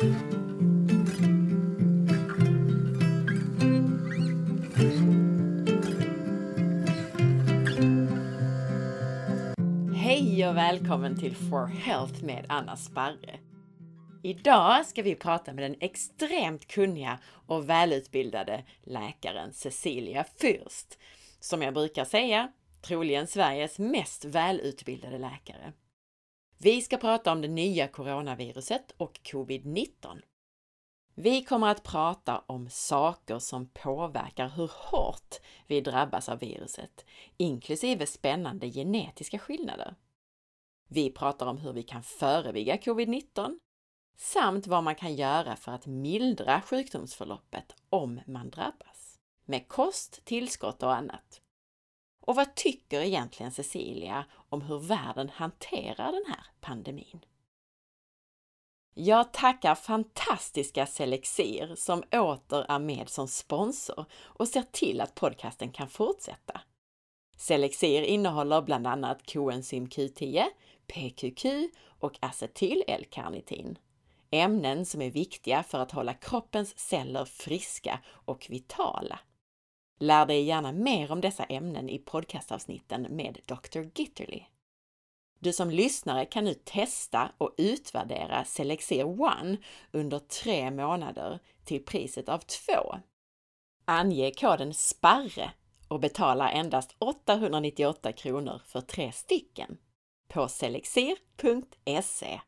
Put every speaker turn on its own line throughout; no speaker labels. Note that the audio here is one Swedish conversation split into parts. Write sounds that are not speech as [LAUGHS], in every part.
Hej och välkommen till For Health med Anna Sparre. Idag ska vi prata med den extremt kunniga och välutbildade läkaren Cecilia Fürst, som jag brukar säga, troligen Sveriges mest välutbildade läkare. Vi ska prata om det nya coronaviruset och covid-19. Vi kommer att prata om saker som påverkar hur hårt vi drabbas av viruset, inklusive spännande genetiska skillnader. Vi pratar om hur vi kan förebygga covid-19 samt vad man kan göra för att mildra sjukdomsförloppet om man drabbas, med kost, tillskott och annat. Och vad tycker egentligen Cecilia om hur världen hanterar den här pandemin? Jag tackar fantastiska Selexir som åter är med som sponsor och ser till att podcasten kan fortsätta. Selexir innehåller bland annat koenzym Q10, PQQ och acetyl-L-karnitin. Ämnen som är viktiga för att hålla kroppens celler friska och vitala. Lär dig gärna mer om dessa ämnen i podcastavsnitten med Dr. Gitterly. Du som lyssnare kan nu testa och utvärdera Selexir One under tre månader till priset av två. Ange koden SPARRE och betala endast 898 kronor för tre stycken på selexir.se.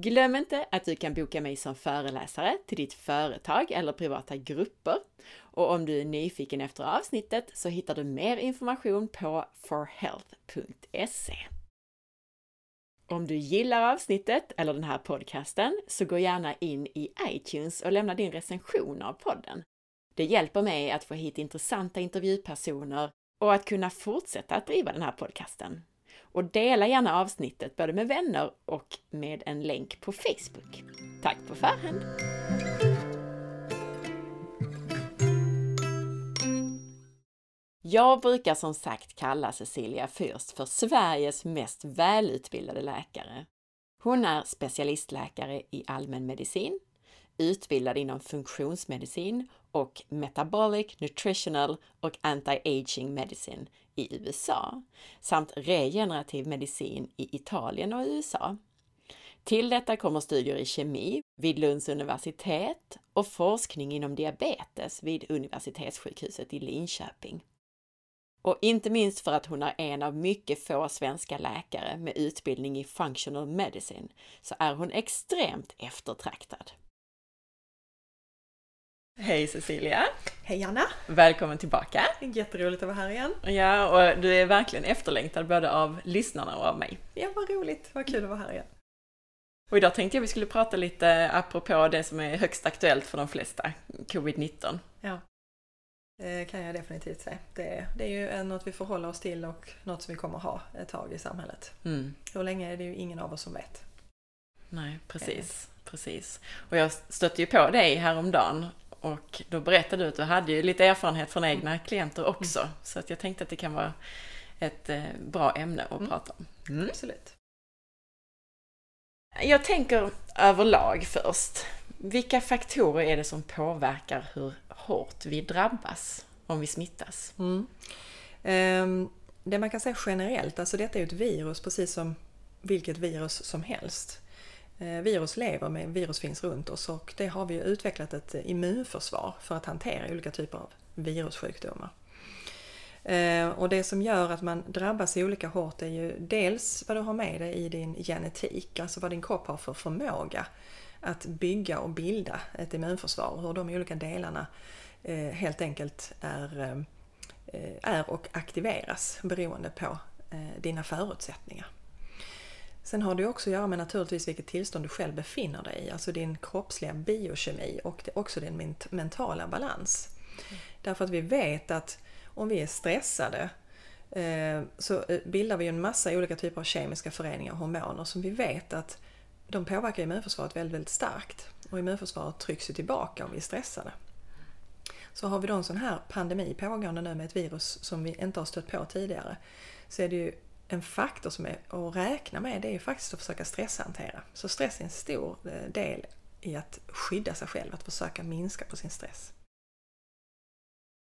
Glöm inte att du kan boka mig som föreläsare till ditt företag eller privata grupper. Och om du är nyfiken efter avsnittet så hittar du mer information på forhealth.se. Om du gillar avsnittet eller den här podcasten så gå gärna in i iTunes och lämna din recension av podden. Det hjälper mig att få hit intressanta intervjupersoner och att kunna fortsätta att driva den här podcasten. Och dela gärna avsnittet både med vänner och med en länk på Facebook. Tack på förhand! Jag brukar som sagt kalla Cecilia Fürst för Sveriges mest välutbildade läkare. Hon är specialistläkare i allmänmedicin, utbildad inom funktionsmedicin och metabolic, nutritional och anti-aging medicine i USA samt regenerativ medicin i Italien och USA. Till detta kommer studier i kemi vid Lunds universitet och forskning inom diabetes vid Universitetssjukhuset i Linköping. Och inte minst för att hon är en av mycket få svenska läkare med utbildning i functional medicine så är hon extremt eftertraktad. Hej Cecilia!
Hej Anna!
Välkommen tillbaka!
Jätteroligt att vara här igen.
Ja, och du är verkligen efterlängtad både av lyssnarna och av mig.
Ja, vad roligt! Vad kul att vara här igen.
Och idag tänkte jag vi skulle prata lite apropå det som är högst aktuellt för de flesta, covid-19.
Ja, det kan jag definitivt säga. Det, det är ju något vi får hålla oss till och något som vi kommer ha ett tag i samhället. Mm. Hur länge är det ju ingen av oss som vet.
Nej, precis. Precis. Och jag stötte ju på dig häromdagen och då berättade du att du hade ju lite erfarenhet från egna klienter också. Mm. Så att jag tänkte att det kan vara ett eh, bra ämne att mm. prata om.
Mm. Absolut.
Jag tänker överlag först. Vilka faktorer är det som påverkar hur hårt vi drabbas om vi smittas?
Um, det man kan säga generellt, alltså detta är ju ett virus precis som vilket virus som helst. Eh, virus lever med, virus finns runt oss och det har vi utvecklat ett eh, immunförsvar för att hantera olika typer av virussjukdomar. Eh, och det som gör att man drabbas olika hårt är ju dels vad du har med dig i din genetik, alltså vad din kropp har för förmåga att bygga och bilda ett immunförsvar och hur de olika delarna helt enkelt är, är och aktiveras beroende på dina förutsättningar. Sen har det också att göra med naturligtvis vilket tillstånd du själv befinner dig i, alltså din kroppsliga biokemi och också din mentala balans. Mm. Därför att vi vet att om vi är stressade eh, så eh, bildar vi en massa olika typer av kemiska föreningar och hormoner som vi vet att de påverkar immunförsvaret väldigt, väldigt starkt. Och immunförsvaret trycks ju tillbaka om vi är stressade. Så har vi då en sån här pandemi pågående nu med ett virus som vi inte har stött på tidigare så är det ju en faktor som är att räkna med det är ju faktiskt att försöka stresshantera. Så stress är en stor eh, del i att skydda sig själv, att försöka minska på sin stress.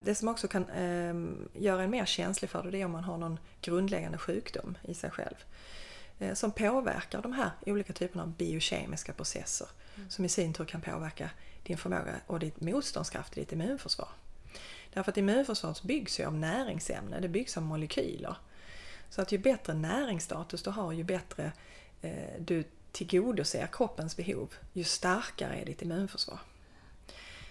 Det som också kan eh, göra en mer känslig för det, det är om man har någon grundläggande sjukdom i sig själv. Eh, som påverkar de här olika typerna av biokemiska processer. Mm. Som i sin tur kan påverka din förmåga och ditt motståndskraft i ditt immunförsvar. Därför att immunförsvaret byggs ju av näringsämnen, det byggs av molekyler. Så att ju bättre näringsstatus du har, ju bättre eh, du tillgodoser kroppens behov, ju starkare är ditt immunförsvar.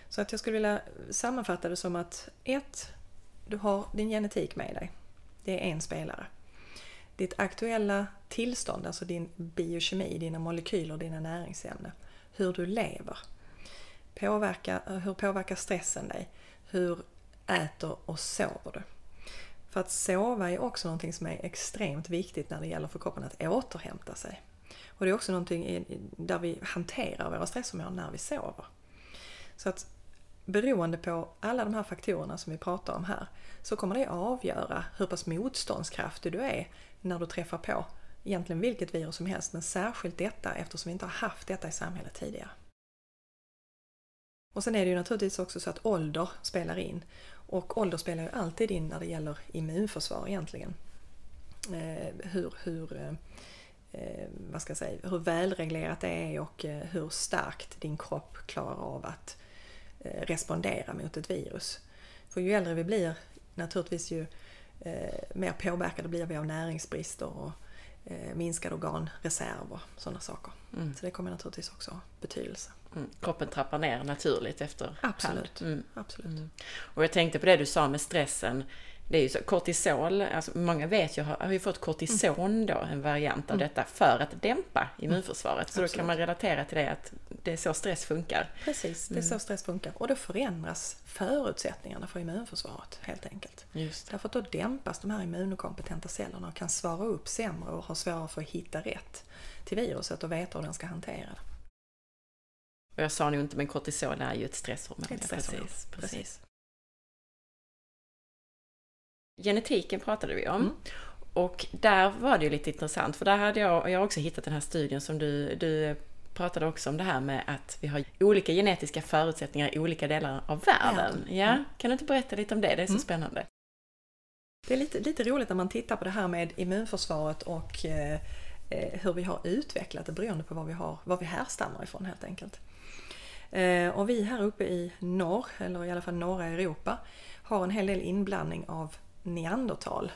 Så att jag skulle vilja sammanfatta det som att 1. Du har din genetik med dig. Det är en spelare. Ditt aktuella tillstånd, alltså din biokemi, dina molekyler, dina näringsämnen. Hur du lever. Påverka, hur påverkar stressen dig? Hur äter och sover du? För att sova är också någonting som är extremt viktigt när det gäller för kroppen att återhämta sig. Och det är också någonting där vi hanterar våra stressområden när vi sover. Så att beroende på alla de här faktorerna som vi pratar om här så kommer det avgöra hur pass motståndskraftig du är när du träffar på egentligen vilket virus som helst, men särskilt detta eftersom vi inte har haft detta i samhället tidigare. Och sen är det ju naturligtvis också så att ålder spelar in. Och ålder spelar ju alltid in när det gäller immunförsvar egentligen. Eh, hur, hur, eh, vad ska jag säga, hur välreglerat det är och eh, hur starkt din kropp klarar av att respondera mot ett virus. För ju äldre vi blir naturligtvis ju mer påverkade blir vi av näringsbrister och minskad organreserv och sådana saker. Mm. Så det kommer naturligtvis också ha betydelse.
Mm. Kroppen trappar ner naturligt efter
Absolut. Mm. Absolut. Mm.
Och jag tänkte på det du sa med stressen. Det är ju så, kortisol, alltså många vet ju, har ju fått kortison då, en variant av mm. detta, för att dämpa immunförsvaret. Så Absolut. då kan man relatera till det att det är så stress funkar.
Precis, det är så mm. stress funkar. Och då förändras förutsättningarna för immunförsvaret helt enkelt. Just. Därför att då dämpas de här immunokompetenta cellerna och kan svara upp sämre och har svårare för att hitta rätt till viruset och veta hur den ska hantera det.
Och jag sa nog inte, men kortisol är ju ett stresshormon.
Ett stresshormon. Precis, precis. precis.
Genetiken pratade vi om. Mm. Och där var det ju lite intressant, för där hade jag, jag har också hittat den här studien som du, du pratade också om det här med att vi har olika genetiska förutsättningar i olika delar av världen. Ja, ja. Mm. Kan du inte berätta lite om det? Det är så mm. spännande.
Det är lite, lite roligt när man tittar på det här med immunförsvaret och eh, eh hur vi har utvecklat det beroende på var vi, har, var vi härstammar ifrån helt enkelt. Eh, och vi här uppe i norr, eller i alla fall norra Europa, har en hel del inblandning av neandertal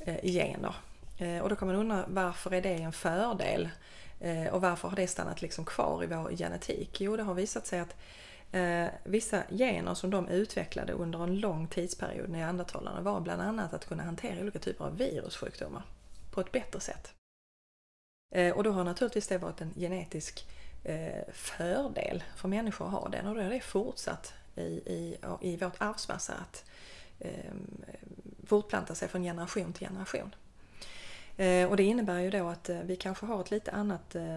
eh, i gener. Eh, och då kan man undra varför är det en fördel? Och varför har det stannat liksom kvar i vår genetik? Jo, det har visat sig att vissa gener som de utvecklade under en lång tidsperiod, neandertalarna, var bland annat att kunna hantera olika typer av virussjukdomar på ett bättre sätt. Och då har naturligtvis det varit en genetisk Eh, Eh, fördel för människor att ha den och då är det fortsatt i, i, i vårt arvsmassa att eh, fortplanta sig från generation till generation. Eh, och det innebär ju då att eh, vi kanske har ett lite annat eh,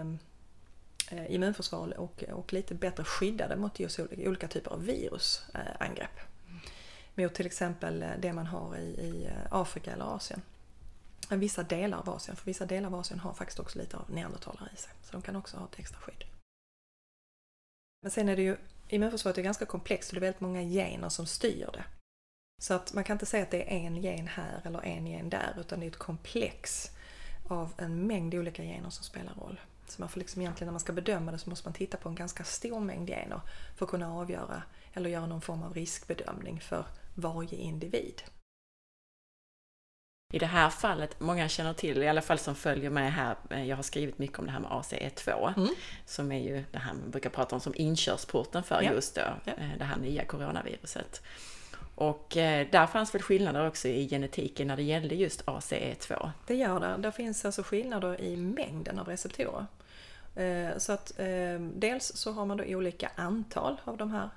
eh, immunförsvar och, och lite bättre skyddade mot just olika typer av virusangrepp. Eh, mot till exempel det man har i, i Afrika eller Asien. Vissa delar av Asien, för vissa delar av Asien har faktiskt också lite av neandertalare i sig. Så de kan också ha ett extra skydd. Men sen är det ju, immunförsvaret är ganska komplext och det är väldigt många gener som styr det. Så att man kan inte säga att det är en gen här eller en gen där utan det är ett komplex av en mängd olika gener som spelar roll. Så man får liksom egentligen när man ska bedöma det så måste man titta på en ganska stor mängd gener för att kunna avgöra eller göra någon form av riskbedömning för varje individ.
I det här fallet, många känner till, i alla fall som följer med här, eh, jag har skrivit mycket om det här med ACE2, mm. som är ju det här man brukar prata om som inkörsporten för ja. just då, ja. Eh, det här nya coronaviruset. Och eh, där fanns väl skillnader också i genetiken när det gällde just ACE2?
Det gör det. Det finns alltså skillnader i mängden av receptorer. Så att dels så har man då olika antal av de här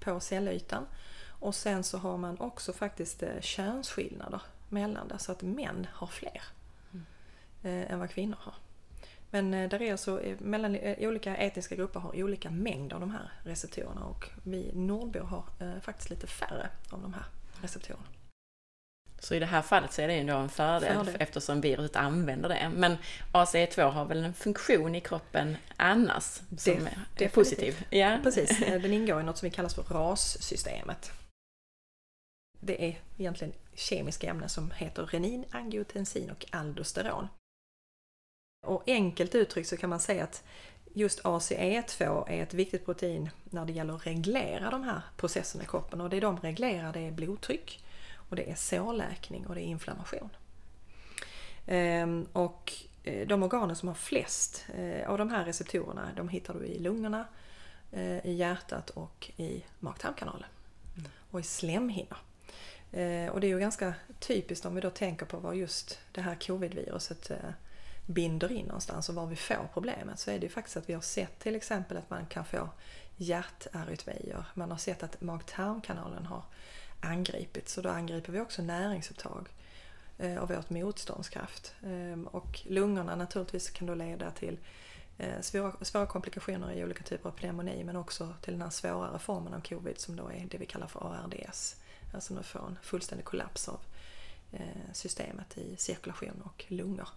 på cellytan och sen så har man också faktiskt könsskillnader mellan det så att män har fler mm. eh, än vad kvinnor har. Men eh, där är alltså, eh, mellan olika etniska grupper har olika mängd av de här receptorerna och vi nordbor har faktiskt lite färre av de här receptorerna.
Så i det här fallet så är det ändå en fördel,
Fördel.
eftersom viruset använder det. Men ACE2 har väl en funktion i kroppen annars som
Def-
är- är positiv? Ja.
Precis, [LAUGHS] den ingår i något som vi kallar för RAS-systemet. Det är egentligen kemiska ämnen som heter renin, angiotensin och aldosteron. Och enkelt uttryckt så kan man säga att just ACE2 är ett viktigt protein när det gäller att reglera de här processerna i kroppen. Och det de reglerar det är blodtryck, och det är sårläkning och det är inflammation. Ehm, Och eh, de organen som har flest eh, av de här receptorerna de hittar du i lungorna, eh, i hjärtat och i mag-tarmkanalen. Och i slemhinnor. Eh, och det är ju ganska typiskt om vi då tänker på var just det här covidviruset eh, binder in någonstans och var vi får problemet så är det ju faktiskt att vi har sett till exempel att man kan få hjärtarytmier. Man har sett att mag-tarmkanalen har angripits och då angriper vi också näringsupptag eh, och vårt motståndskraft. Ehm, och lungorna naturligtvis kan då leda till svåra, svåra komplikationer i olika typer av pneumoni men också till den här svårare formen av covid som då är det vi kallar för ARDS. Alltså vi får en fullständig kollaps av eh, systemet i cirkulation och lungor.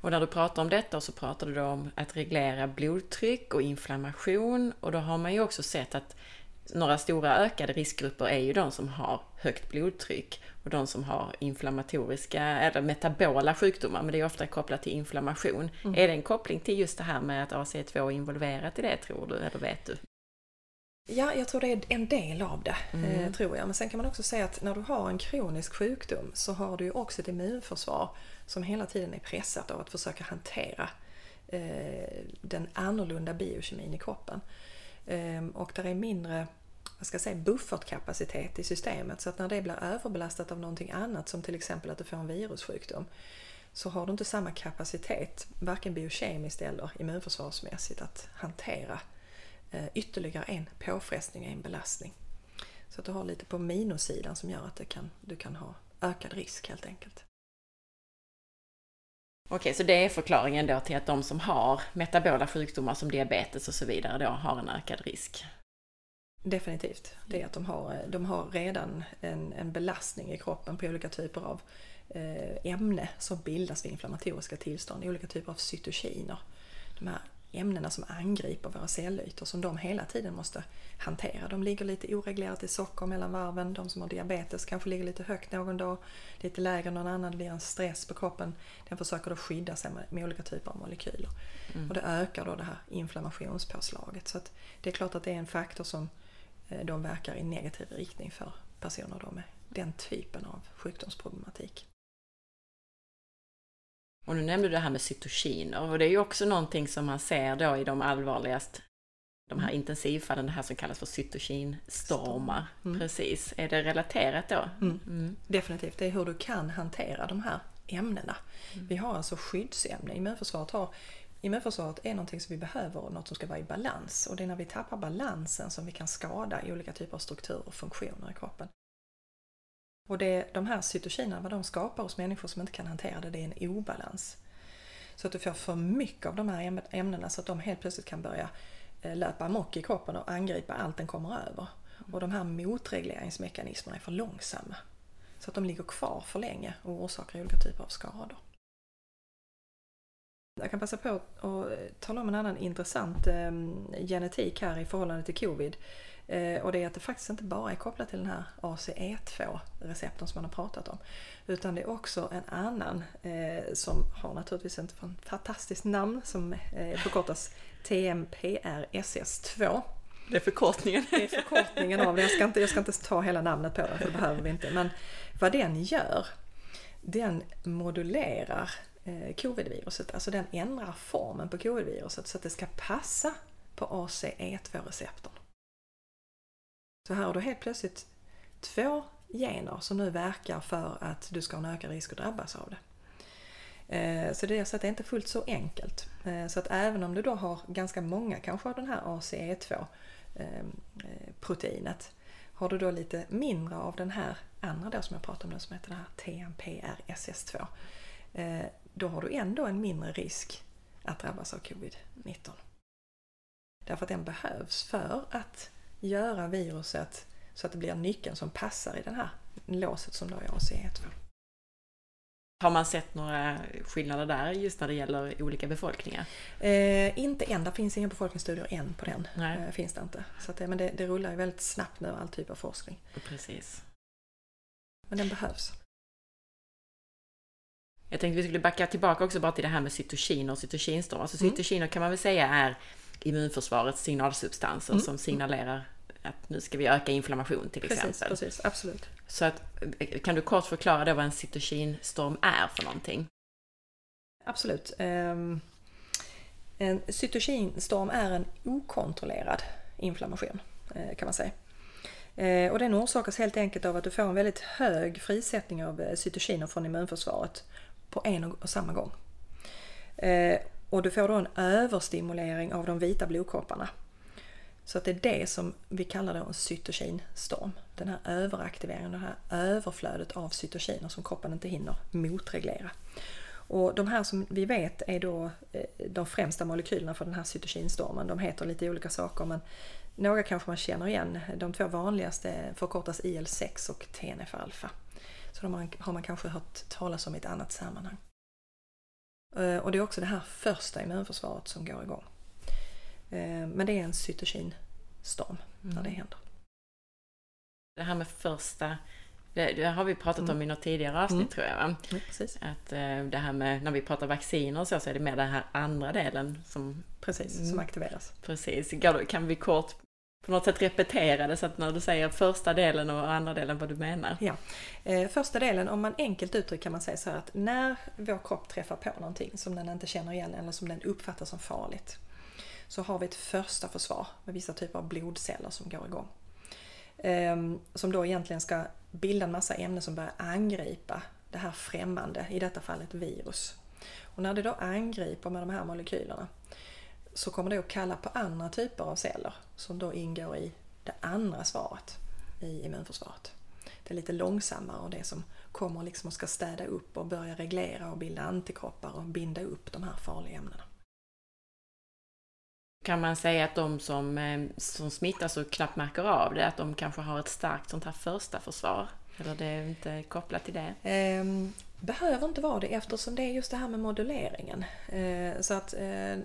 Och när du pratar om detta så pratar du om att reglera blodtryck och inflammation och då har man ju också sett att några stora ökade riskgrupper är ju de som har högt blodtryck och de som har inflammatoriska eller metabola sjukdomar, men det är ofta kopplat till inflammation. Är det en koppling till just det här med att AC2 är involverat i det tror du, eller vet du?
Ja, jag tror det är en del av det, eh, tror jag. Men sen kan man också säga att när du har en kronisk sjukdom så har du ju också ett immunförsvar som hela tiden är pressat av att försöka hantera eh, den annorlunda biokemin i kroppen. Eh, och där är mindre vad ska jag säga, buffertkapacitet i systemet så att när det blir överbelastat av någonting annat som till exempel att du får en virussjukdom så har du inte samma kapacitet, varken biokemiskt eller immunförsvarsmässigt, att hantera ytterligare en påfrestning, en belastning. Så att du har lite på minussidan som gör att kan, du kan ha ökad risk helt enkelt.
Okej, så det är förklaringen då till att de som har metabola sjukdomar som diabetes och så vidare då har en ökad risk?
Definitivt. Det är att de har, de har redan en, en belastning i kroppen på olika typer av eh, ämne som bildas vid inflammatoriska tillstånd, olika typer av cytokiner. De här ämnena som angriper våra cellytor som de hela tiden måste hantera. De ligger lite oreglerat i socker mellan varven. De som har diabetes kanske ligger lite högt någon dag, lite lägre någon annan. Det blir en stress på kroppen. Den försöker då skydda sig med, olika typer av molekyler. Och det ökar då det här inflammationspåslaget. Så det är klart att det är en faktor som eh, de verkar i negativ riktning för personer då med den typen av sjukdomsproblematik.
Och nu nämnde du det här med cytokiner och det är ju också någonting som man ser då i de allvarligast de här intensivfallen, det här som kallas för cytokinstormar.
Mm.
Precis. Är det relaterat då?
Mm.
Mm.
Definitivt, det är hur du kan hantera de här ämnena. Vi har alltså skyddsämnen. Immunförsvaret, har, immunförsvaret är någonting som vi behöver och något som ska vara i balans. Och det är när vi tappar balansen som vi kan skada i olika typer av strukturer och funktioner i kroppen. Och det, de här cytokinerna, vad de skapar hos människor som inte kan hantera det, det är en obalans. Så att du får för mycket av de här äm- ämnena så att de helt plötsligt kan börja eh, löpa amok i kroppen och angripa allt den kommer över. Och de här motregleringsmekanismerna är för långsamma. Så att de ligger kvar för länge och orsakar olika typer av skador. Jag kan passa på att att tala om en annan intressant eh, genetik här i förhållande till covid. Eh, och det är att det faktiskt inte bara är kopplat till den här ACE2-receptorn som man har pratat om. Utan det är också en annan eh, som har naturligtvis ett fantastiskt namn som eh, förkortas TMPRSS2.
Det är förkortningen.
Det är förkortningen av det. Jag ska, inte, jag ska inte ta hela namnet på den för det behöver vi inte. Men vad den gör, den modulerar covid-viruset. Alltså den ändrar formen på covid-viruset så att det ska passa på ACE2-receptorn. Så här har du helt plötsligt två gener som nu verkar för att du ska ha en ökad risk att drabbas av det. Eh, så det är så att det är inte fullt så enkelt. Eh, så att även om du då har ganska många kanske av den här ACE2 ehm, eh, proteinet. har du då lite mindre av den här andra då som jag pratade om nu som heter den här TMPRSS2 då har du ändå en mindre risk att drabbas av covid-19. Därför att den behövs för att göra viruset så att det blir nyckeln som passar i den här låset som då är ACE2.
Har man sett några skillnader där just när det gäller olika befolkningar?
Eh, inte än, det finns inga befolkningsstudier än på den. Eh, finns det inte. Så att, men det, det rullar ju väldigt snabbt nu, all typ av forskning.
Precis.
Men den behövs.
Jag tänkte vi skulle backa tillbaka också bara till det här med cytokiner och cytokinstorm. Alltså
Mm.
cytokiner kan man väl säga är immunförsvarets signalsubstanser
Mm.
som signalerar att nu ska vi öka inflammation till
Precis,
exempel.
precis, absolut.
Så att, kan du kort förklara då vad en cytokinstorm är för någonting?
Absolut. Ehm, En cytokinstorm är en okontrollerad inflammation eh, kan man säga. Eh, Och den orsakas helt enkelt av att du får en väldigt hög frisättning av eh, cytokiner från immunförsvaret på en och samma gång. Och du får då en överstimulering av de vita blodkropparna. Så att det är det som vi kallar då en cytokinstorm. Den här överaktiveringen, det här överflödet av cytokiner som kroppen inte hinner motreglera. Och de här som vi vet är då eh, de främsta molekylerna för den här cytokinstormen. De heter lite olika saker men några kanske man känner igen. De två vanligaste förkortas IL-6 och TNF-alfa. Så de har man kanske hört talas om i ett annat sammanhang. Eh, Och det är också det här första immunförsvaret som går igång. Eh, Men det är en cytokinstorm när det händer.
Det här med första, det, det har vi pratat om i något tidigare avsnitt
Mm.
tror jag. Va? Att eh, det här med när vi pratar vacciner och så, så är det mer den här andra delen som
Precis, som
Mm.
aktiveras.
precis, kan vi kort på något sätt repetera det så att när du säger första delen och andra delen vad du menar?
Ja. Eh, första delen, om man enkelt uttryckt kan man säga så här att när vår kropp träffar på någonting som den inte känner igen eller som den uppfattar som farligt så har vi ett första försvar med vissa typer av blodceller som går igång. Ehm, som då egentligen ska bilda en massa ämnen som börjar angripa det här främmande, i detta fallet virus. Och när det då angriper med de här molekylerna så kommer det att kalla på andra typer av celler som då ingår i det andra svaret i immunförsvaret. Det är lite långsammare och det som kommer liksom och ska städa upp och börja reglera och bilda antikroppar och binda upp de här farliga ämnena.
Kan man säga att de som, eh, som smittas och knappt märker av det, att de kanske har ett starkt sånt här första försvar? Eller det är inte kopplat till det?
Ehm, behöver inte vara det eftersom det är just det här med moduleringen. Ehm, så att eh,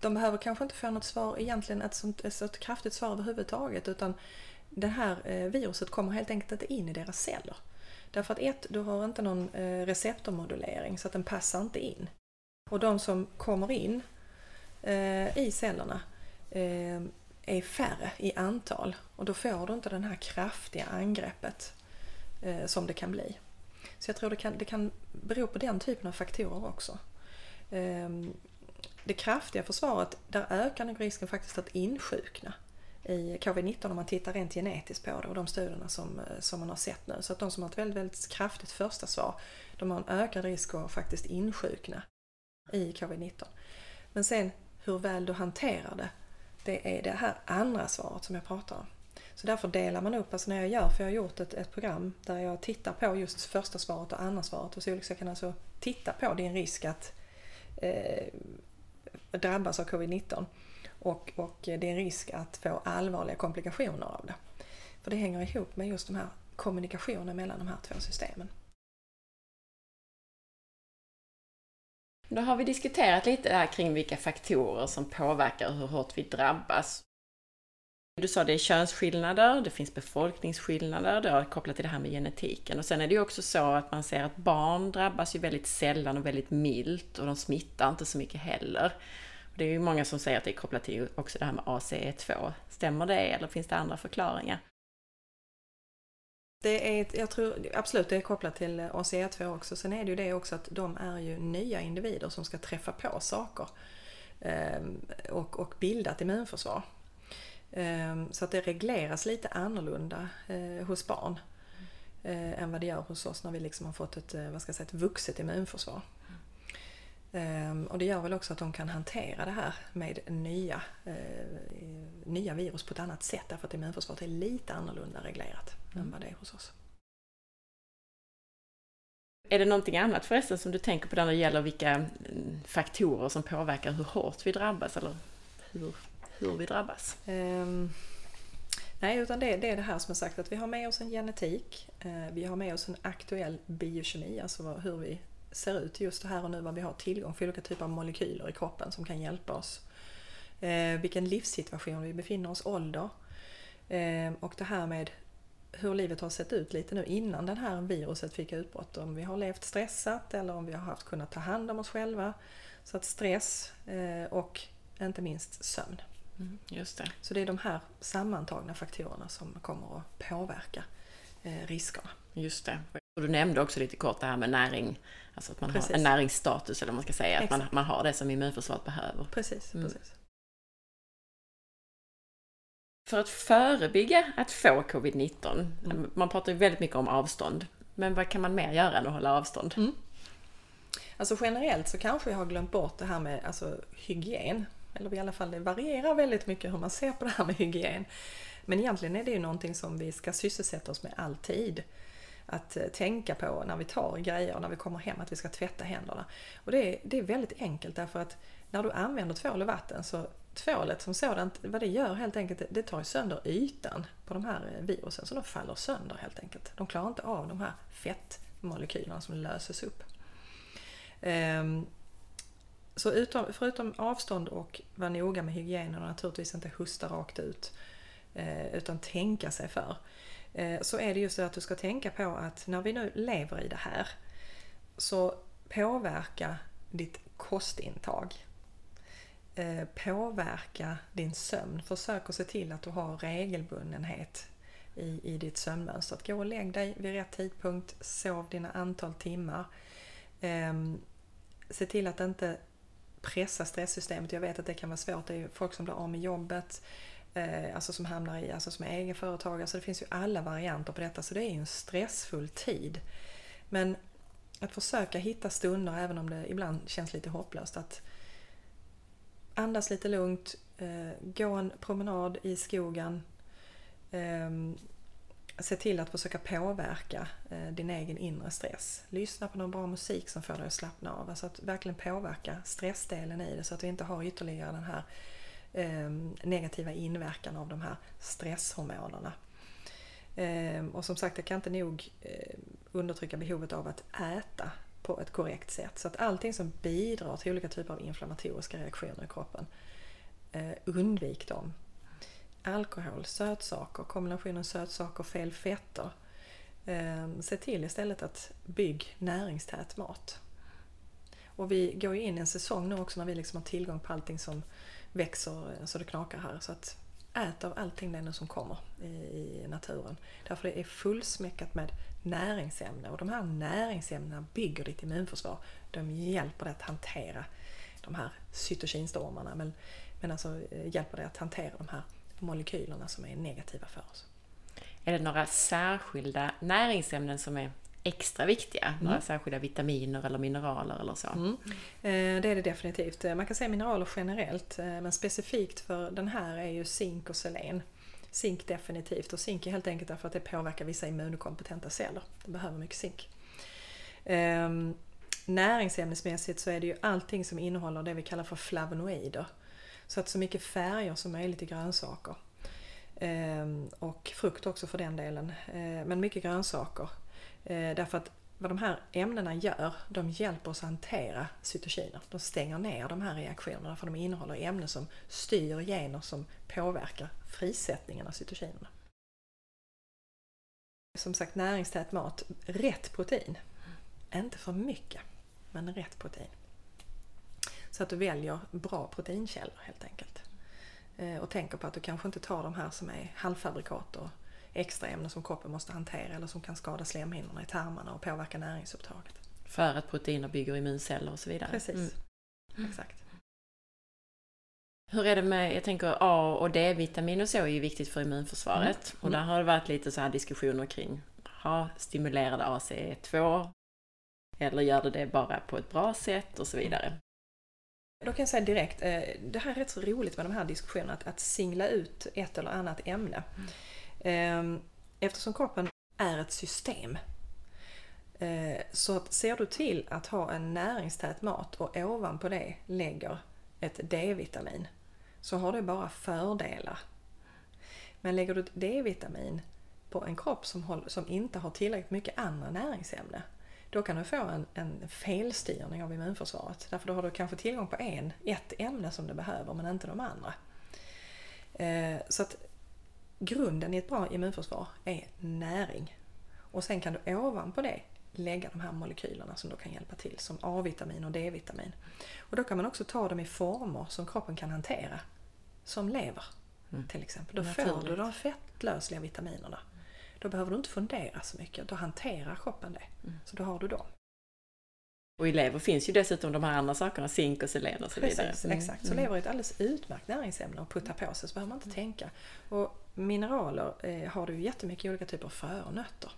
de behöver kanske inte få något svar, egentligen ett sånt ett så kraftigt svar överhuvudtaget utan det här eh, viruset kommer helt enkelt inte in i deras celler. Därför att ett, du har inte någon eh, receptormodulering så att den passar inte in. Och de som kommer in eh, i cellerna är färre i antal och då får du inte det här kraftiga angreppet som det kan bli. Så jag tror det kan, det kan bero på den typen av faktorer också. Ehm, det kraftiga försvaret, där ökar nog risken faktiskt att insjukna i covid-19 om man tittar rent genetiskt på det och de studierna som, eh, som man har sett nu. Så att de som har ett väldigt, väldigt kraftigt första svar, de har en ökad risk att faktiskt insjukna i covid-19. Men sen hur väl du hanterar det, det är det här andra svaret som jag pratar om. Så därför delar man upp, alltså när jag gör, för jag har gjort ett, ett program där jag tittar på just första svaret och andra svaret och så liksom jag kan alltså titta på din risk att eh, drabbas av covid-19 och, och din risk att få allvarliga komplikationer av det. För det hänger ihop med just de här kommunikationen mellan de här två systemen.
Då har vi diskuterat lite här kring vilka faktorer som påverkar hur hårt vi drabbas. Du sa det är könsskillnader, det finns befolkningsskillnader, det har kopplat till det här med genetiken. Och sen är det ju också så att man ser att barn drabbas ju väldigt sällan och väldigt milt och de smittar inte så mycket heller. Och det är ju många som säger att det är kopplat till också det här med ACE2. Stämmer det eller finns det andra förklaringar?
Det är, jag tror absolut det är kopplat till ACE2 också. Sen är det ju det också att de är ju nya individer som ska träffa på saker ehm, och, och bilda ett immunförsvar. Eh, så att det regleras lite annorlunda eh, hos barn eh, än vad det gör hos oss när vi liksom har fått ett, eh, vad ska jag säga, ett vuxet immunförsvar. Eh, och det gör väl också att de kan hantera det här med nya, nya virus på ett annat sätt därför att immunförsvaret är lite annorlunda reglerat än vad det är hos oss.
Är det någonting annat förresten som du tänker på när det gäller vilka mm, faktorer som påverkar hur hårt vi drabbas eller hur, hur vi drabbas?
Um, Nej, utan det, det är det här som är sagt att vi har med oss en genetik, eh, vi har med oss en aktuell biokemi, alltså hur vi ser ut just här och nu, vad vi har tillgång till, olika typer av molekyler i kroppen som kan hjälpa oss. Eh, vilken livssituation vi befinner oss, ålder. Eh, och det här med hur livet har sett ut lite nu innan det här viruset fick utbrott. Om vi har levt stressat eller om vi har haft kunnat ta hand om oss själva. Så att stress eh, och inte minst sömn.
Mm, just det.
Så det är de här sammantagna faktorerna som kommer att påverka eh, riskerna.
Just det. Och du nämnde också lite kort det här med näring, alltså att man Precis. har en näringsstatus eller vad man ska säga, Exakt. att man, man har det som immunförsvaret behöver.
Precis, mm. precis.
För att förebygga att få covid-19, mm. man pratar ju väldigt mycket om avstånd, men vad kan man mer göra än att hålla avstånd? Mm.
Alltså generellt så kanske vi har glömt bort det här med alltså, hygien. Eller i alla fall det varierar väldigt mycket hur man ser på det här med hygien. Men egentligen är det ju någonting som vi ska sysselsätta oss med alltid. Att eh, tänka på när vi tar grejer och när vi kommer hem att vi ska tvätta händerna. Och det är, det är väldigt enkelt därför att när du använder tvål och vatten så tvålet som sådant, vad det gör helt enkelt, det tar sönder ytan på de här eh, virusen så de faller sönder helt enkelt. De klarar inte av de här fettmolekylerna som löses upp. Ehm, så utom, förutom avstånd och vara noga med hygienen och naturligtvis inte hosta rakt ut eh, utan tänka sig för. Eh, så är det just det att du ska tänka på att när vi nu lever i det här så påverka ditt kostintag. Eh, påverka din sömn. Försök att se till att du har regelbundenhet i, i ditt sömnmönster. Att gå och lägg dig vid rätt tidpunkt, sov dina antal timmar. Ehm, se till att inte pressa stresssystemet. Jag vet att det kan vara svårt. Det är folk som blir av med jobbet, eh, alltså som hamnar i, alltså som är egenföretagare. Så det finns ju alla varianter på detta. Så det är ju en stressfull tid. Men att försöka hitta stunder, även om det ibland känns lite hopplöst, att andas lite lugnt, eh, gå en promenad i skogen, ehm, se till att försöka påverka eh, din egen inre stress. Lyssna på någon bra musik som får dig att slappna av. Alltså att verkligen påverka stressdelen i det så att du inte har ytterligare den här ehm, negativa inverkan av de här stresshormonerna. Ehm, och som sagt, jag kan inte nog eh, undertrycka behovet av att äta på ett korrekt sätt. Så att allting som bidrar till olika typer av inflammatoriska reaktioner i kroppen, eh, undvik dem alkohol, sötsaker, kombinationen sötsaker, fel fetter. Ehm, se till istället att bygg näringstät mat. Och vi går ju in i en säsong nu också när vi liksom har tillgång på allting som växer eh, så det knakar här. Så att ät av allting det nu som kommer i, naturen. Därför det är fullsmäckat med näringsämnen och de här näringsämnena bygger ditt immunförsvar. De hjälper dig att hantera de här cytokinstormarna men, men alltså eh, hjälper dig att hantera de här molekylerna som är negativa för oss.
Är det några särskilda näringsämnen som är extra viktiga? Mm. Några särskilda vitaminer eller mineraler eller så? Mm.
Eh, det är det definitivt. Eh, man kan säga mineraler generellt eh, men specifikt för den här är ju zink och selen. Zink definitivt och zink är helt enkelt därför att det påverkar vissa immunkompetenta celler. De behöver mycket zink. Ehm, näringsämnesmässigt så är det ju allting som innehåller det vi kallar för flavonoider. Så att så mycket färger som möjligt i grönsaker. Ehm, och frukt också för den delen. Ehm, men mycket grönsaker. Ehm, därför att vad de här ämnena gör, de hjälper oss att hantera cytokiner. De stänger ner de här reaktionerna för de innehåller ämnen som styr gener som påverkar frisättningen av cytokinerna. Som sagt näringstät mat, rätt protein. Inte för mycket, men rätt protein. Så att du väljer bra proteinkällor helt enkelt. Eh, och tänker på att du kanske inte tar de här som är halvfabrikat och extra ämnen som kroppen måste hantera eller som kan skada slemhinnorna i tarmarna och påverka näringsupptaget.
För att proteiner bygger immunceller och så vidare.
Precis, mm. exakt.
Hur är det med, jag tänker A och D-vitamin och så är ju viktigt för immunförsvaret. Mm. Och där har det varit lite så här diskussioner kring, ha stimulerade ACE2 eller gör det det bara på ett bra sätt och så vidare.
Då kan jag säga direkt, eh, det här är rätt så roligt med de här diskussionerna, att, att singla ut ett eller annat ämne. Mm. Eftersom kroppen är ett system eh, så ser du till att ha en näringstät mat och ovanpå det lägger ett D-vitamin så har det bara fördelar. Men lägger du D-vitamin på en kropp som, håll, som inte har tillräckligt mycket andra näringsämnen då kan du få en, en felstyrning av immunförsvaret. Därför då har du kanske tillgång på en, ett ämne som du behöver men inte de andra. Eh, så att grunden i ett bra immunförsvar är näring. Och sen kan du ovanpå det lägga de här molekylerna som då kan hjälpa till som A-vitamin och D-vitamin. Och då kan man också ta dem i former som kroppen kan hantera. Som lever mm. till exempel. Då får du de fettlösliga vitaminerna. Då behöver du inte fundera så mycket, då hanterar kroppen det. Mm. Så då har du dem.
Och i lever finns ju dessutom de här andra sakerna, zink och selen och så
Precis,
vidare.
Mm. Exakt, så mm. lever är ett alldeles utmärkt näringsämne att putta på sig så behöver man inte mm. tänka. Och mineraler eh, har du jättemycket olika typer av frö och nötter.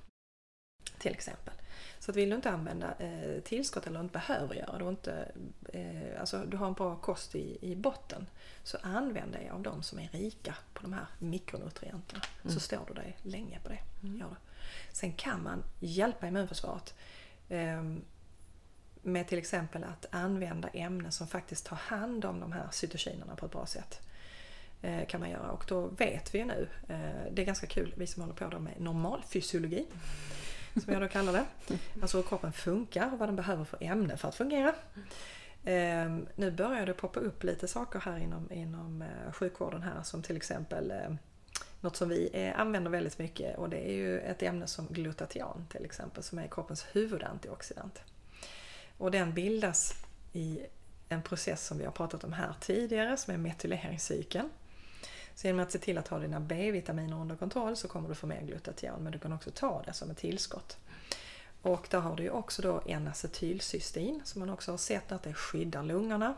Till exempel. Så att vill du inte använda eh, tillskott eller inte behöver göra det inte, eh, alltså du har en bra kost i, i botten så använd dig av de som är rika på de här mikronutrienterna. Mm. Så står du dig länge på det. Mm. Gör det. Sen kan man hjälpa immunförsvaret eh, med till exempel att använda ämnen som faktiskt tar hand om de här cytokinerna på ett bra sätt. Eh, kan man göra och då vet vi ju nu, eh, det är ganska kul, vi som håller på med normalfysiologi som jag då kallar det. Alltså hur kroppen funkar och vad den behöver för ämne för att fungera. Ehm, nu börjar det poppa upp lite saker här inom, inom eh, sjukvården här som till exempel eh, något som vi eh, använder väldigt mycket och det är ju ett ämne som glutation till exempel som är kroppens huvudantioxidant. Och den bildas i en process som vi har pratat om här tidigare som är metyleringscykeln. Så genom att se till att ha dina B-vitaminer under kontroll så kommer du få mer glutation men du kan också ta det som ett tillskott. Och där har du ju också då N-acetylcystein som man också har sett att det skyddar lungorna.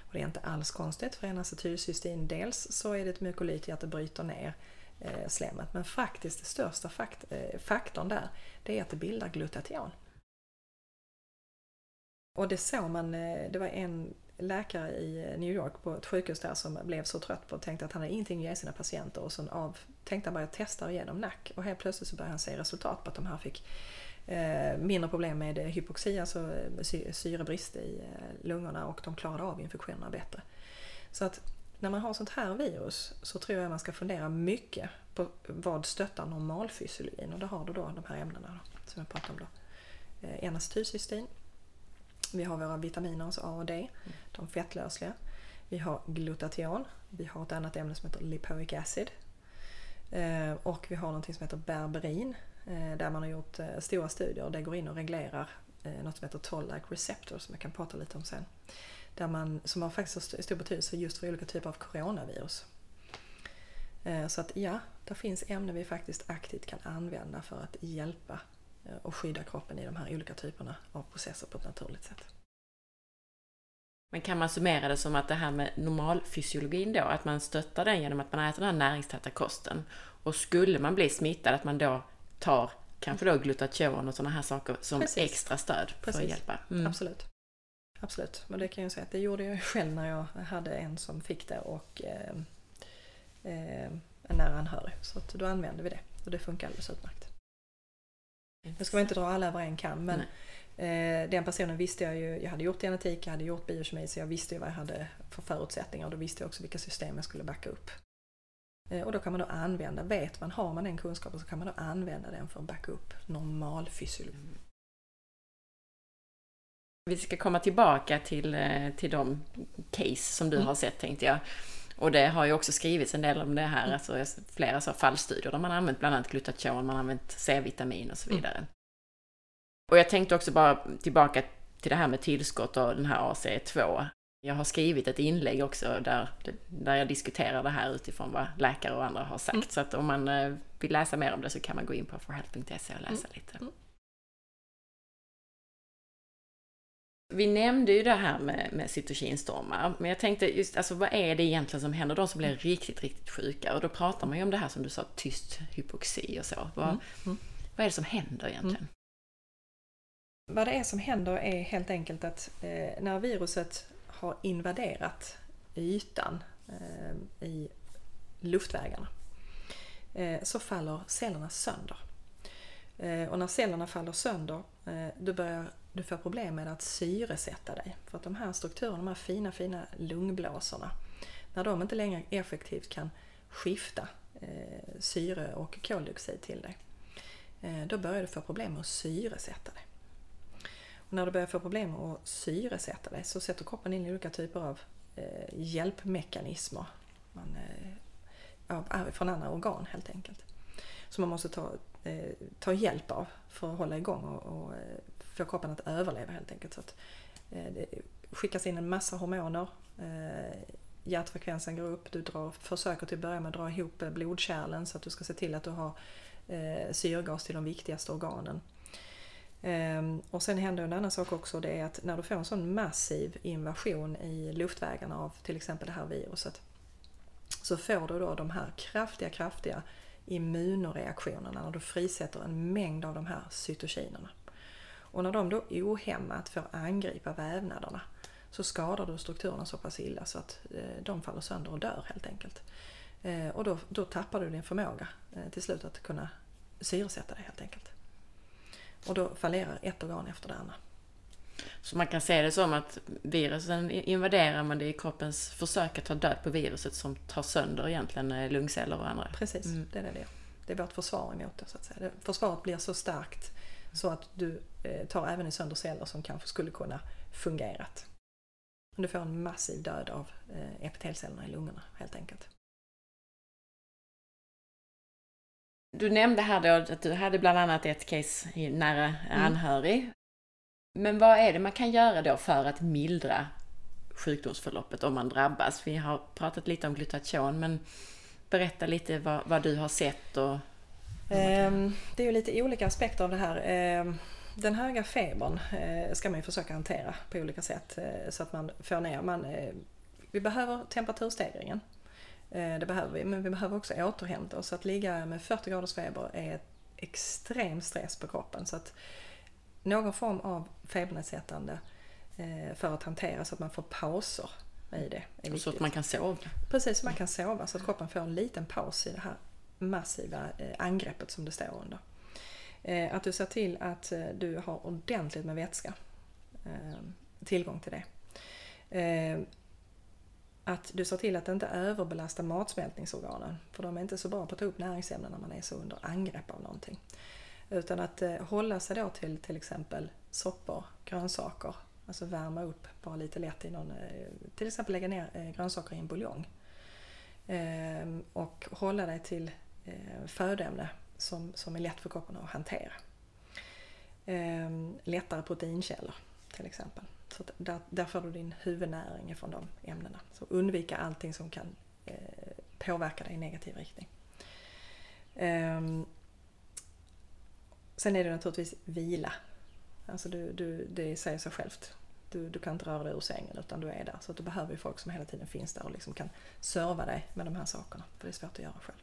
Och det är inte alls konstigt för N-acetylcystein dels så är det ett mykolit i att det bryter ner eh, slemmet men faktiskt den största fakt eh, faktorn där det är att det bildar glutation. Och det såg man, eh, det var en läkare i eh, New York på ett sjukhus där som blev så trött på och tänkte att han hade ingenting att ge sina patienter och så av, tänkte han börja testa och ge dem NAC och helt plötsligt så började han se resultat på att de här fick eh, mindre problem med hypoxi, alltså eh, syrebrist i eh, lungorna och de klarade av infektionerna bättre. Så att när man har sånt här virus så tror jag man ska fundera mycket på vad stöttar normalfysiologin och då har du då de här ämnena då, som jag pratade om då. Eh, vi har våra vitaminer, alltså A och D, de fettlösliga. Vi har glutation, vi har ett annat ämne som heter lipoic acid. Eh, och vi har någonting som heter berberin eh, där man har gjort eh, stora studier det går in och reglerar något som heter toll-like receptor som jag kan prata lite om sen. Där man, som har faktiskt stor betydelse just för olika typer av coronavirus. Så att ja, det finns ämnen vi faktiskt aktivt kan använda för att hjälpa och skydda kroppen i de här olika typerna av processer på ett naturligt sätt.
Men kan man summera det som att det här med normalfysiologin då, att man stöttar den genom att man äter den här näringstäta kosten. Och skulle man bli smittad, att man då tar kanske då glutation och sådana här saker som Precis. extra stöd för Precis. att hjälpa.
Mm. Absolut. Absolut, men det kan jag säga att det gjorde jag själv när jag hade en som fick det och eh, eh, en nära anhörig. Så att då använde vi det och det funkar alldeles utmärkt. Nu ska vi inte dra alla över en kam men eh, den personen visste jag ju, jag hade gjort genetik, jag hade gjort biokemi så jag visste ju vad jag hade för förutsättningar och då visste jag också vilka system jag skulle backa upp. Eh, och då kan man då använda, vet man, har man den kunskapen så kan man då använda den för att backa upp normal fysiologi.
Vi ska komma tillbaka till, eh, till de case som du mm. har sett tänkte jag. Och det har ju också skrivits en del om det här, mm. alltså flera så fallstudier där man har använt bland annat glutation, man har använt C-vitamin och så mm. vidare. Mm. Och jag tänkte också bara tillbaka till det här med tillskott och den här AC2. Jag har skrivit ett inlägg också där, där jag diskuterar det här utifrån vad läkare och andra har sagt. Mm. Så att om man eh, vill läsa mer om det så kan man gå in på forhealth.se och läsa mm. lite. Vi nämnde ju det här med, med cytokinstormar, men jag tänkte just alltså vad är det egentligen som händer? De som blir riktigt, riktigt sjuka och då pratar man ju om det här som du sa, tyst hypoxi och så. Vad, mm. Mm. vad är det som händer egentligen? Mm.
Vad det är som händer är helt enkelt att eh, när viruset har invaderat ytan eh, i luftvägarna eh, så faller cellerna sönder. Eh, och när cellerna faller sönder eh, då börjar du får problem med att syresätta dig. För att de här strukturerna, de här fina, fina lungblåsorna, när de inte längre effektivt kan skifta eh, syre och koldioxid till dig. Eh, då börjar du få problem med att syresätta dig. Och när du börjar få problem med att syresätta dig så sätter kroppen in olika typer av eh, hjälpmekanismer man, eh, från andra organ helt enkelt. Som man måste ta, eh, ta hjälp av för att hålla igång och, och eh, får få kroppen att överleva helt enkelt. Så att, eh, det skickas in en massa hormoner. Eh, hjärtfrekvensen går upp, du drar, försöker till att börja med att dra ihop eh, blodkärlen så att du ska se till att du har eh, syrgas till de viktigaste organen. Ehm, och sen händer en annan sak också, det är att när du får en sån massiv invasion i luftvägarna av till exempel det här viruset så får du då de här kraftiga, kraftiga immunreaktionerna när du frisätter en mängd av de här cytokinerna. Och när de då ohämmat får angripa vävnaderna så skadar du strukturerna så pass illa så att eh, de faller sönder och dör helt enkelt. Eh, och då, då tappar du din förmåga eh, till slut att kunna syresätta dig helt enkelt. Och då fallerar ett organ efter det andra.
Så man kan se det som att virusen invaderar men det är kroppens försök att ta död på viruset som tar sönder egentligen lungceller och andra.
Precis, mm. det är det. Det är vårt försvar emot det så att säga. Försvaret blir så starkt så att du tar även i sönder celler som kanske skulle kunna fungerat. Du får en massiv död av epitelcellerna i lungorna helt enkelt.
Du nämnde här då att du hade bland annat ett case nära mm. anhörig. Mm. Men vad är det man kan göra då för att mildra sjukdomsförloppet om man drabbas? Vi har pratat lite om glutation men berätta lite vad, vad du har sett och
ehm, det är ju lite olika aspekter av det här. Ehm, den höga febern eh, ska man ju försöka hantera på olika sätt eh, så att man får ner. Man, eh, vi behöver temperaturstegringen. Det behöver vi, men vi behöver också återhämta oss. Att ligga med 40 graders feber är ett extrem stress på kroppen. Så att någon form av febernedsättande för att hantera så att man får pauser i det.
Så att man kan sova?
Precis, så man kan sova så att kroppen får en liten paus i det här massiva eh, angreppet som det står under. Eh, att du ser till att eh, du har ordentligt med vätska, tillgång till det att du ser till att inte överbelasta matsmältningsorganen. För de är inte så bra på att ta upp näringsämnen när man är så under angrepp av någonting. Utan att hålla sig då till till exempel soppor, grönsaker, alltså värma upp bara lite lätt i någon, till exempel lägga ner grönsaker i en buljong. Och hålla dig till Eh, födoämne som, som är lätt för kroppen att hantera. Ehm, lättare proteinkällor till exempel. Så där, där får du din huvudnäring från de ämnena. Så undvika allting som kan eh, påverka dig i negativ riktning. Ehm, sen är det naturligtvis vila. Alltså du, du, det säger sig självt. Du, du kan inte röra dig ur sängen utan du är där. Så att du behöver ju folk som hela tiden finns där och liksom kan serva dig med de här sakerna. För det är svårt att göra själv.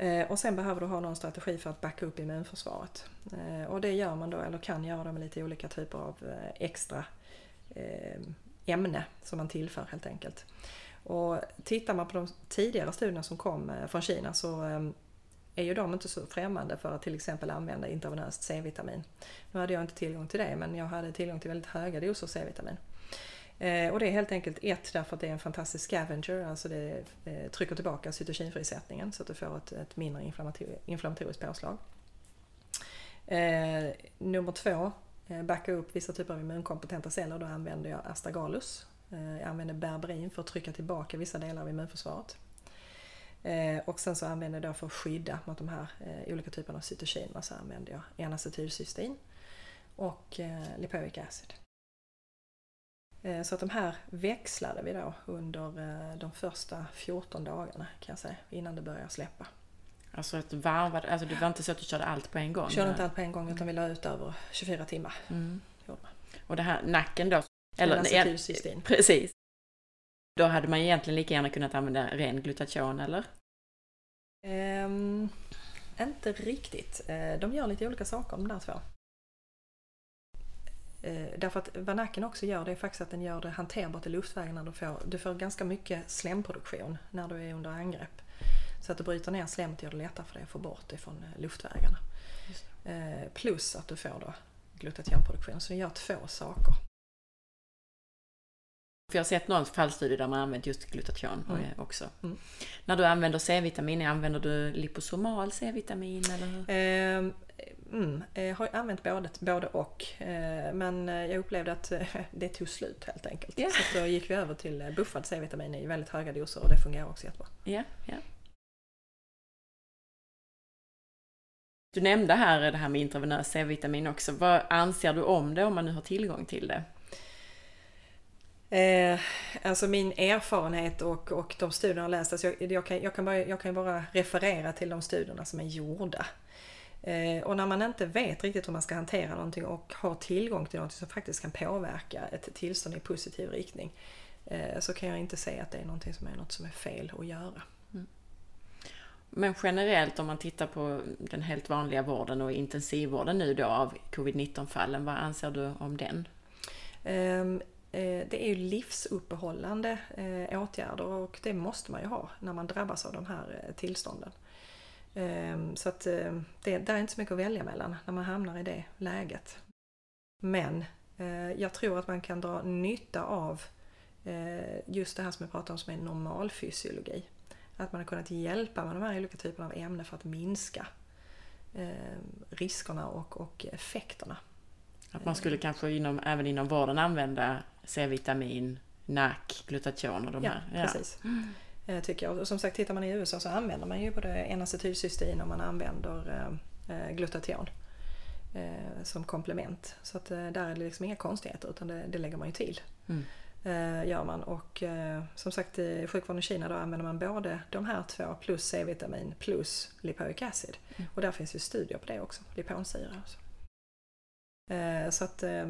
Eh, och sen behöver du ha någon strategi för att backa upp immunförsvaret. Eh, och det gör man då, eller kan göra med lite olika typer av eh, extra ämne som man tillför helt enkelt. Och tittar man på de tidigare studierna som kom från Kina så är ju de inte så främmande för att till exempel använda intravenöst C-vitamin. Nu hade jag inte tillgång till det men jag hade tillgång till väldigt höga doser C-vitamin. Eh, och det är helt enkelt ett därför att det är en fantastisk scavenger, alltså det eh, trycker tillbaka cytokinfrisättningen så att du får ett, ett mindre inflammatoriskt påslag. Eh, nummer två, eh, backa upp vissa typer av immunkompetenta celler. Då använder jag astragalus. Eh, jag använder berberin för att trycka tillbaka vissa delar av immunförsvaret. Eh, och sen så använder jag då för att skydda mot de här eh, olika typerna av cytokiner så använder jag enacetylcystein och eh, lipoic acid. Eh, så att de här växlade vi då under eh, de första 14 dagarna kan jag säga, innan det började släppa.
Alltså ett varv, alltså det var inte så att du körde allt på en gång? Jag
körde inte allt på en gång utan vi la ut över 24 timmar.
Mm. Och det här nacken då?
Eller,
precis. Då hade man egentligen lika gärna kunnat använda ren glutation eller?
Um, inte riktigt. Eh, de gör lite olika saker de där två. Eh, därför att vad nacken också gör det är faktiskt att den gör det hanterbart i luftvägarna. Du får, du får ganska mycket slemproduktion när du är under angrepp. Så att du bryter ner slemmet gör det lättare för dig att få bort det från eh, luftvägarna. Eh, plus att du får då glutationproduktion. Så den gör två saker.
För jag har sett någon fallstudie där man använt just glutation
Mm.
också.
Mm.
När du använder C-vitamin, använder du liposomal C-vitamin eller?
Mm, jag har använt både, både och. Eh, Men eh, jag upplevde att eh, [LAUGHS] det tog slut helt enkelt.
Ja.
Så då gick vi över till eh, buffad C-vitamin i väldigt höga doser och det fungerar också jättebra.
Ja, ja. Du nämnde här det här med intravenös C-vitamin också. Vad anser du om det om man nu har tillgång till det?
Eh, alltså min erfarenhet och, och de studierna jag läst, alltså jag, jag, kan, jag, kan bara, jag kan bara referera till de studierna som är gjorda. Eh, och när man inte vet riktigt hur man ska hantera någonting och har tillgång till något som faktiskt kan påverka ett tillstånd i positiv riktning eh, så kan jag inte säga att det är någonting som är något som är fel att göra.
Men generellt om man tittar på den helt vanliga vården och intensivvården nu då av covid-19 fallen, vad anser du om den?
Ehm, eh, Det är ju livsuppehållande eh, åtgärder och det måste man ju ha när man drabbas av de här tillstånden. Ehm, Så att eh, det där är inte så mycket att välja mellan när man hamnar i det läget. Men eh, jag tror att man kan dra nytta av eh, just det här som jag pratade om som är normalfysiologi. Att man har kunnat hjälpa med de här olika typerna av ämnen för att minska eh, riskerna och, och effekterna.
Att man skulle kanske inom, även inom vården använda C-vitamin, NAC, glutation och de
Ja,
här?
precis. Eh, Tycker jag. Och som sagt, tittar man i USA så använder man ju både N-acetylcystein och man använder eh, eh, glutation som komplement. Så att där är det liksom inga konstigheter utan det, det lägger man ju till.
Mm.
Gör man. Och som sagt i sjukvården i Kina då använder man både de här två plus C-vitamin plus lipoic acid.
Mm.
Och där finns ju studier på det också, liponsyra. Alltså. Så att eh,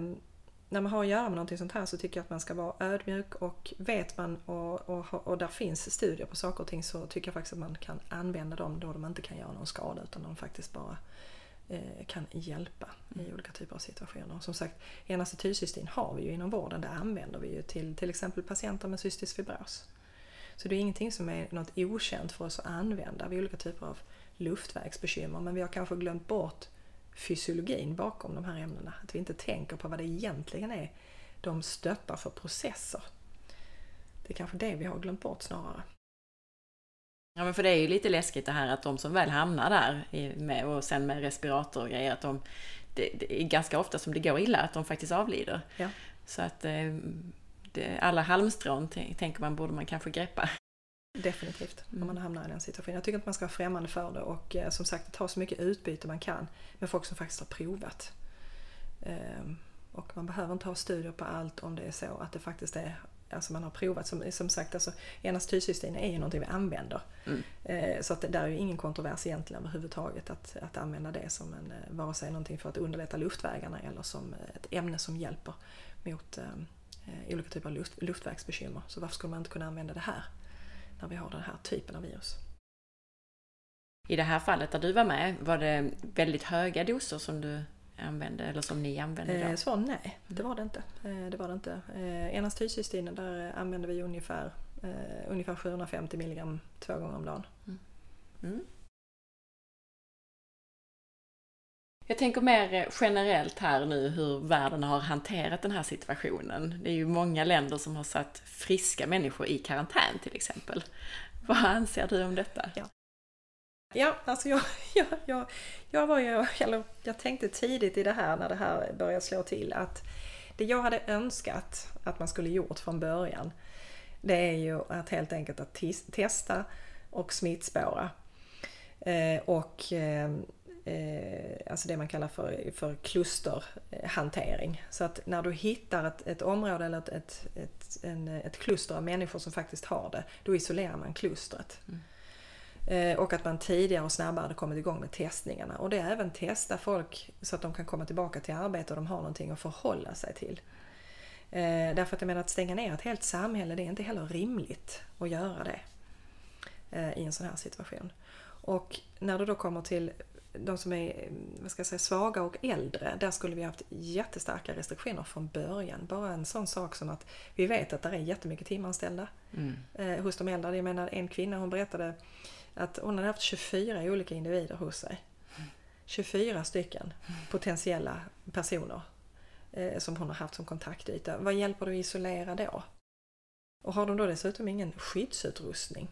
när man har att göra med någonting sånt här så tycker jag att man ska vara ödmjuk och vet man och, och, och där finns studier på saker och ting så tycker jag faktiskt att man kan använda dem då de inte kan göra någon skada utan de faktiskt bara eh, kan hjälpa i olika typer av situationer. Som sagt, enacetylcystein har vi ju inom vården, det använder vi ju till till exempel patienter med cystisk fibros. Så det är ingenting som är något okänt för oss att använda vid olika typer av luftvägsbekymmer men vi har kanske glömt bort fysiologin bakom de här ämnena. Att vi inte tänker på vad det egentligen är de stöttar för processer. Det är kanske det vi har glömt bort snarare.
Ja men för det är ju lite läskigt det här att de som väl hamnar där med, och sen med respirator och grejer att de det, det är ganska ofta som det går illa att de faktiskt avlider.
Ja.
Så att eh, det, alla halmstrån tänker man borde man kanske greppa.
Definitivt,
Mm.
om man hamnar i den situationen. Jag tycker att man ska vara främmande för det och eh, som sagt ta så mycket utbyte man kan med folk som faktiskt har provat. Ehm, och man behöver inte ha studier på allt om det är så att det faktiskt är Alltså man har provat, som, som sagt, alltså, enacetylcystein är ju någonting vi använder.
Mm.
Eh, så att det där är ju ingen kontrovers egentligen överhuvudtaget att, att använda det som en, eh, vare sig någonting för att underlätta luftvägarna eller som eh, ett ämne som hjälper mot eh, eh, olika typer av luft, luftvägsbekymmer. Så varför skulle man inte kunna använda det här när vi har den här typen av virus?
I det här fallet där du var med, var det väldigt höga doser som du använde eller som ni använde då?
Eh, svar nej, det var det inte. Eh, det var det inte. Eh, Enacetylcysteinen där använder vi ungefär, ungefär 750 milligram två gånger om dagen.
Mm. Jag tänker mer eh, generellt här nu hur världen har hanterat den här situationen. Det är ju många länder som har satt friska människor i karantän till exempel. Vad anser du om detta?
Ja, alltså jag, [LAUGHS] jag, jag, jag var ju, eller jag tänkte tidigt i det här när det här började slå till att det jag hade önskat att man skulle gjort från början det är ju att helt enkelt att testa och smittspåra. Eh, och eh, alltså det man kallar för, för klusterhantering. Så att när du hittar ett, ett område eller ett, ett, ett, en, ett kluster av människor som faktiskt har det, då isolerar man klustret. Eh, Och att man tidigare och snabbare hade kommit igång med testningarna. Och det är även testa folk så att de kan komma tillbaka till arbete och de har någonting att förhålla sig till. Eh, därför att jag menar att stänga ner ett helt samhälle, det är inte heller rimligt att göra det eh, i en sån här situation. Och när det då kommer till de som är vad ska jag säga, svaga och äldre, där skulle vi haft jättestarka restriktioner från början. Bara en sån sak som att vi vet att det är jättemycket timanställda
Mm.
eh, hos de äldre. Jag menar en kvinna hon berättade att hon hade haft 24 olika individer hos sig. 24 stycken potentiella personer eh, som hon har haft som kontaktyta. Vad hjälper det att isolera då? Och har de då dessutom ingen skyddsutrustning,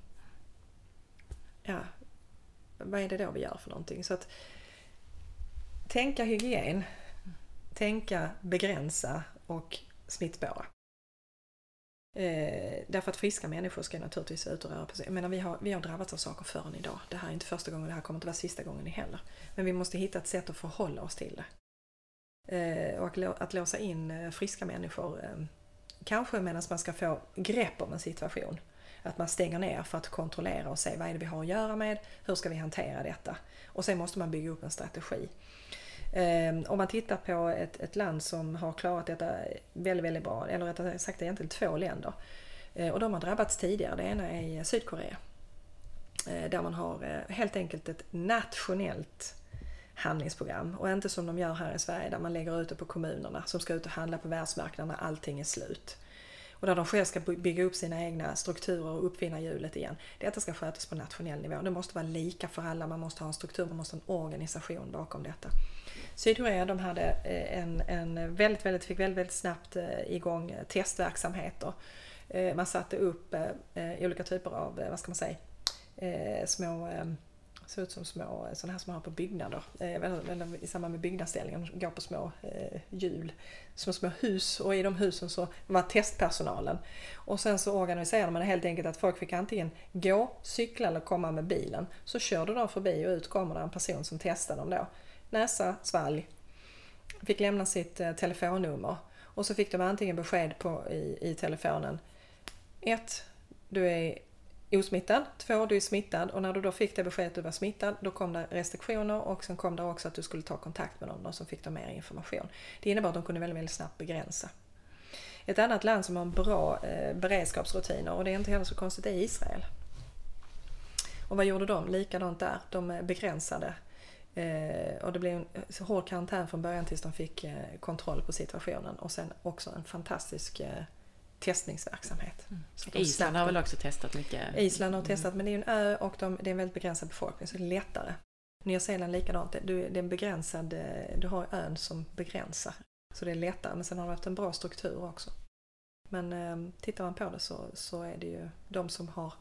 ja, vad är det då vi gör för någonting? Så att tänka hygien, tänka begränsa och smittspåra. Eh, därför att friska människor ska naturligtvis ut och röra på sig. Jag menar, vi, har, vi har drabbats av saker förrän idag. Det här är inte första gången, det här kommer inte vara sista gången heller. Men vi måste hitta ett sätt att förhålla oss till det. Eh, och att, att låsa in eh, friska människor, eh, kanske medan man ska få grepp om en situation. Att man stänger ner för att kontrollera och se vad är det vi har att göra med, hur ska vi hantera detta? Och sen måste man bygga upp en strategi. Ehm, om man tittar på ett, ett, land som har klarat detta väldigt, väldigt bra, eller rättare sagt egentligen två länder. Eh, och de har drabbats tidigare. Det ena är Sydkorea. Eh, där man har eh, helt enkelt ett nationellt handlingsprogram och inte som de gör här i Sverige där man lägger ut det på kommunerna som ska ut och handla på världsmarknaden när allting är slut. Och där de själva ska bygga upp sina egna strukturer och uppfinna hjulet igen. Detta ska skötas på nationell nivå. Det måste vara lika för alla. Man måste ha en struktur, man måste ha en organisation bakom detta. Sydkorea de hade eh, en, en väldigt, väldigt, fick väldigt, väldigt snabbt eh, igång eh, testverksamheter. Man satte upp olika typer av, vad ska man säga, små ehm, ser ut som små eh, sådana här som man har på byggnader. Eh, eller, i samband med byggnadsställningen, går på små eh, hjul. Små, små hus och i de husen så var testpersonalen. Och sen så organiserade man helt enkelt att folk fick antingen gå, cykla eller komma med bilen. Så körde de förbi och ut kommer det en person som testade dem då näsa, svalg. Fick lämna sitt telefonnummer och så fick de antingen besked på, i, i telefonen. 1. Du är osmittad. två, Du är smittad och när du då fick det beskedet att du var smittad då kom det restriktioner och sen kom det också att du skulle ta kontakt med någon och så fick de mer information. Det innebar att de kunde väldigt, väldigt snabbt begränsa. Ett annat land som har bra eh, beredskapsrutiner och det är inte heller så konstigt, det är Israel. Och vad gjorde de? Likadant där. De eh, begränsade Eh, och det blev en eh, hård karantän från början tills de fick eh, kontroll på situationen och sen också en fantastisk eh, testningsverksamhet. Mm.
Island har väl också testat mycket?
Island har testat mm. men det är en ö och de, det är en väldigt begränsad befolkning så det är lättare. Nya Zeeland likadant, du, det är en begränsad, eh, du har ön som begränsar. Så det är lättare men sen har de haft en bra struktur också. Men eh, tittar man på det så, så är det ju de som har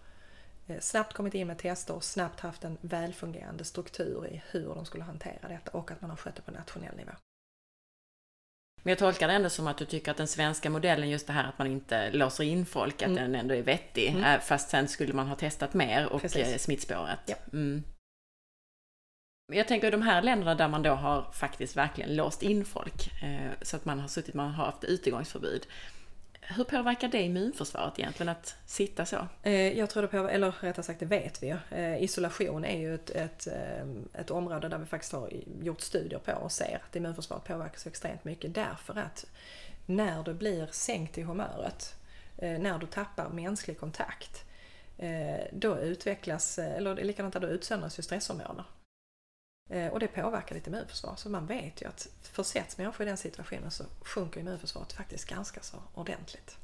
Eh, snabbt kommit in med tester och snabbt haft en välfungerande struktur i hur de skulle hantera detta och att man har skött det på nationell nivå.
Men jag tolkar det ändå som att du tycker att den svenska modellen, just det här att man inte låser in folk, att mm. den ändå är vettig. Mm. Eh, fast sen skulle man ha testat mer och Precis. Eh, smittspåret. Ja. Mm. Jag tänker de här länderna där man då har faktiskt verkligen låst in folk, så att man har suttit, man har haft utegångsförbud. Hur påverkar det immunförsvaret egentligen att sitta så?
Eh, jag tror det påverkar, eller rättare sagt det vet vi ju. Eh, isolation är ju ett, ett, eh, ett område där vi faktiskt har gjort studier på och ser att immunförsvaret påverkas extremt mycket därför att när du blir sänkt i humöret, när du tappar mänsklig kontakt, då utvecklas, eller likadant där då utsöndras ju stresshormoner. Eh, och det påverkar ditt immunförsvar. Så man vet ju att försätts människor i den situationen så sjunker immunförsvaret faktiskt ganska så ordentligt.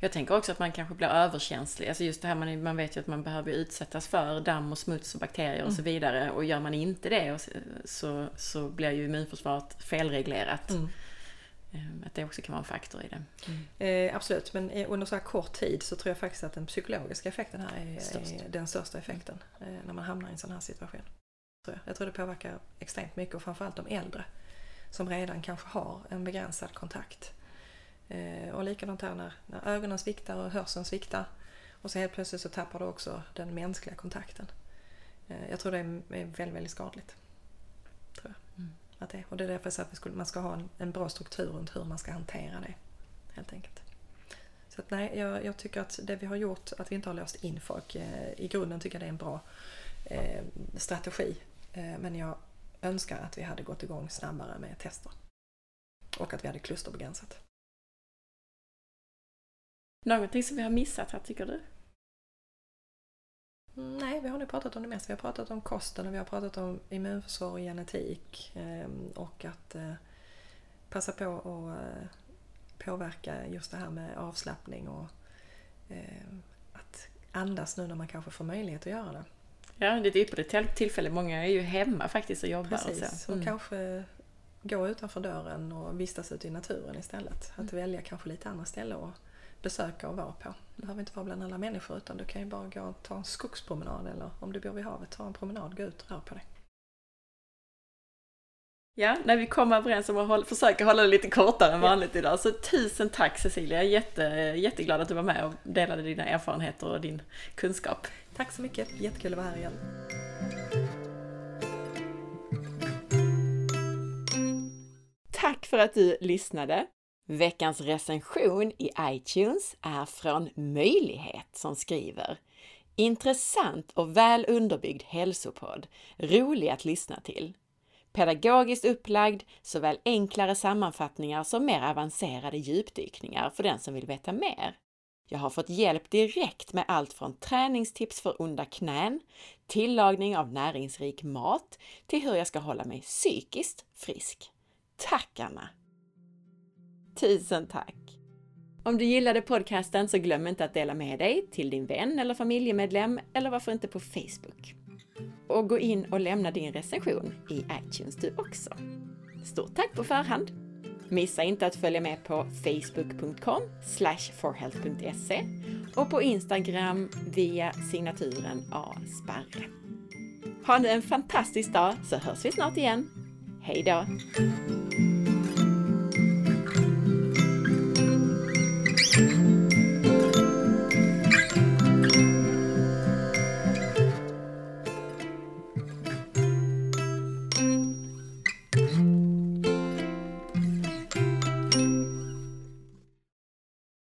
Jag tänker också att man kanske blir överkänslig. Alltså just det här, man, man vet ju att man behöver utsättas för damm och smuts och bakterier och mm. så vidare. Och gör man inte det så, så blir ju immunförsvaret felreglerat. Mm. Ehm, att det också kan vara en faktor i det.
Mm. Eh, absolut, men under så här kort tid så tror jag faktiskt att den psykologiska effekten här är, är den största effekten. Eh, när man hamnar i en sån här situation. Jag tror det påverkar extremt mycket och framförallt de äldre som redan kanske har en begränsad kontakt. Eh, och likadant här när, när ögonen sviktar och hörseln sviktar och så helt plötsligt så tappar du också den mänskliga kontakten. Eh, jag tror det är, väldigt, väldigt skadligt. Tror jag. Mm. Att det, och det är därför jag säger att skulle, man ska ha en, en, bra struktur runt hur man ska hantera det. Helt enkelt. Så att nej, jag, jag, tycker att det vi har gjort, att vi inte har låst in folk, eh, i grunden tycker jag det är en bra eh, strategi men jag önskar att vi hade gått igång snabbare med tester. Och att vi hade klusterbegränsat.
Någonting som vi har missat här tycker du?
Nej, vi har nog pratat om det mesta. Vi har pratat om kosten och vi har pratat om immunförsvar och genetik ehm, och att eh, passa på att eh, påverka just det här med avslappning och ehm, att andas nu när man kanske får möjlighet att göra det.
Ja, det är ett ypperligt tillfälle. Många är ju hemma faktiskt och jobbar.
Precis, och, så. Mm. och kanske gå utanför dörren och vistas ute i naturen istället. Att mm. välja kanske lite andra ställen och besöka och vara på. Det behöver inte vara bland alla människor utan du kan ju bara gå och ta en skogspromenad eller om du bor vid havet, ta en promenad, gå ut och rör på dig.
Ja, när vi kommer överens om att hålla, försöka hålla det lite kortare än vanligt idag. Så tusen tack Cecilia, jag är jätte, jätteglad att du var med och delade dina erfarenheter och din kunskap.
Tack så mycket, jättekul att vara här igen.
Tack för att du lyssnade! Veckans recension i iTunes är från Möjlighet som skriver Intressant och väl underbyggd hälsopodd, rolig att lyssna till. Pedagogiskt upplagd, såväl enklare sammanfattningar som mer avancerade djupdykningar för den som vill veta mer. Jag har fått hjälp direkt med allt från träningstips för onda knän, tillagning av näringsrik mat till hur jag ska hålla mig psykiskt frisk. Tack Anna! Tusen tack! Om du gillade podcasten så glöm inte att dela med dig till din vän eller familjemedlem eller varför inte på Facebook. Och gå in och lämna din recension i iTunes du också. Stort tack på förhand! Missa inte att följa med på facebook.com forhealth.se och på Instagram via signaturen asparre. Ha nu en fantastisk dag så hörs vi snart igen. Hej då!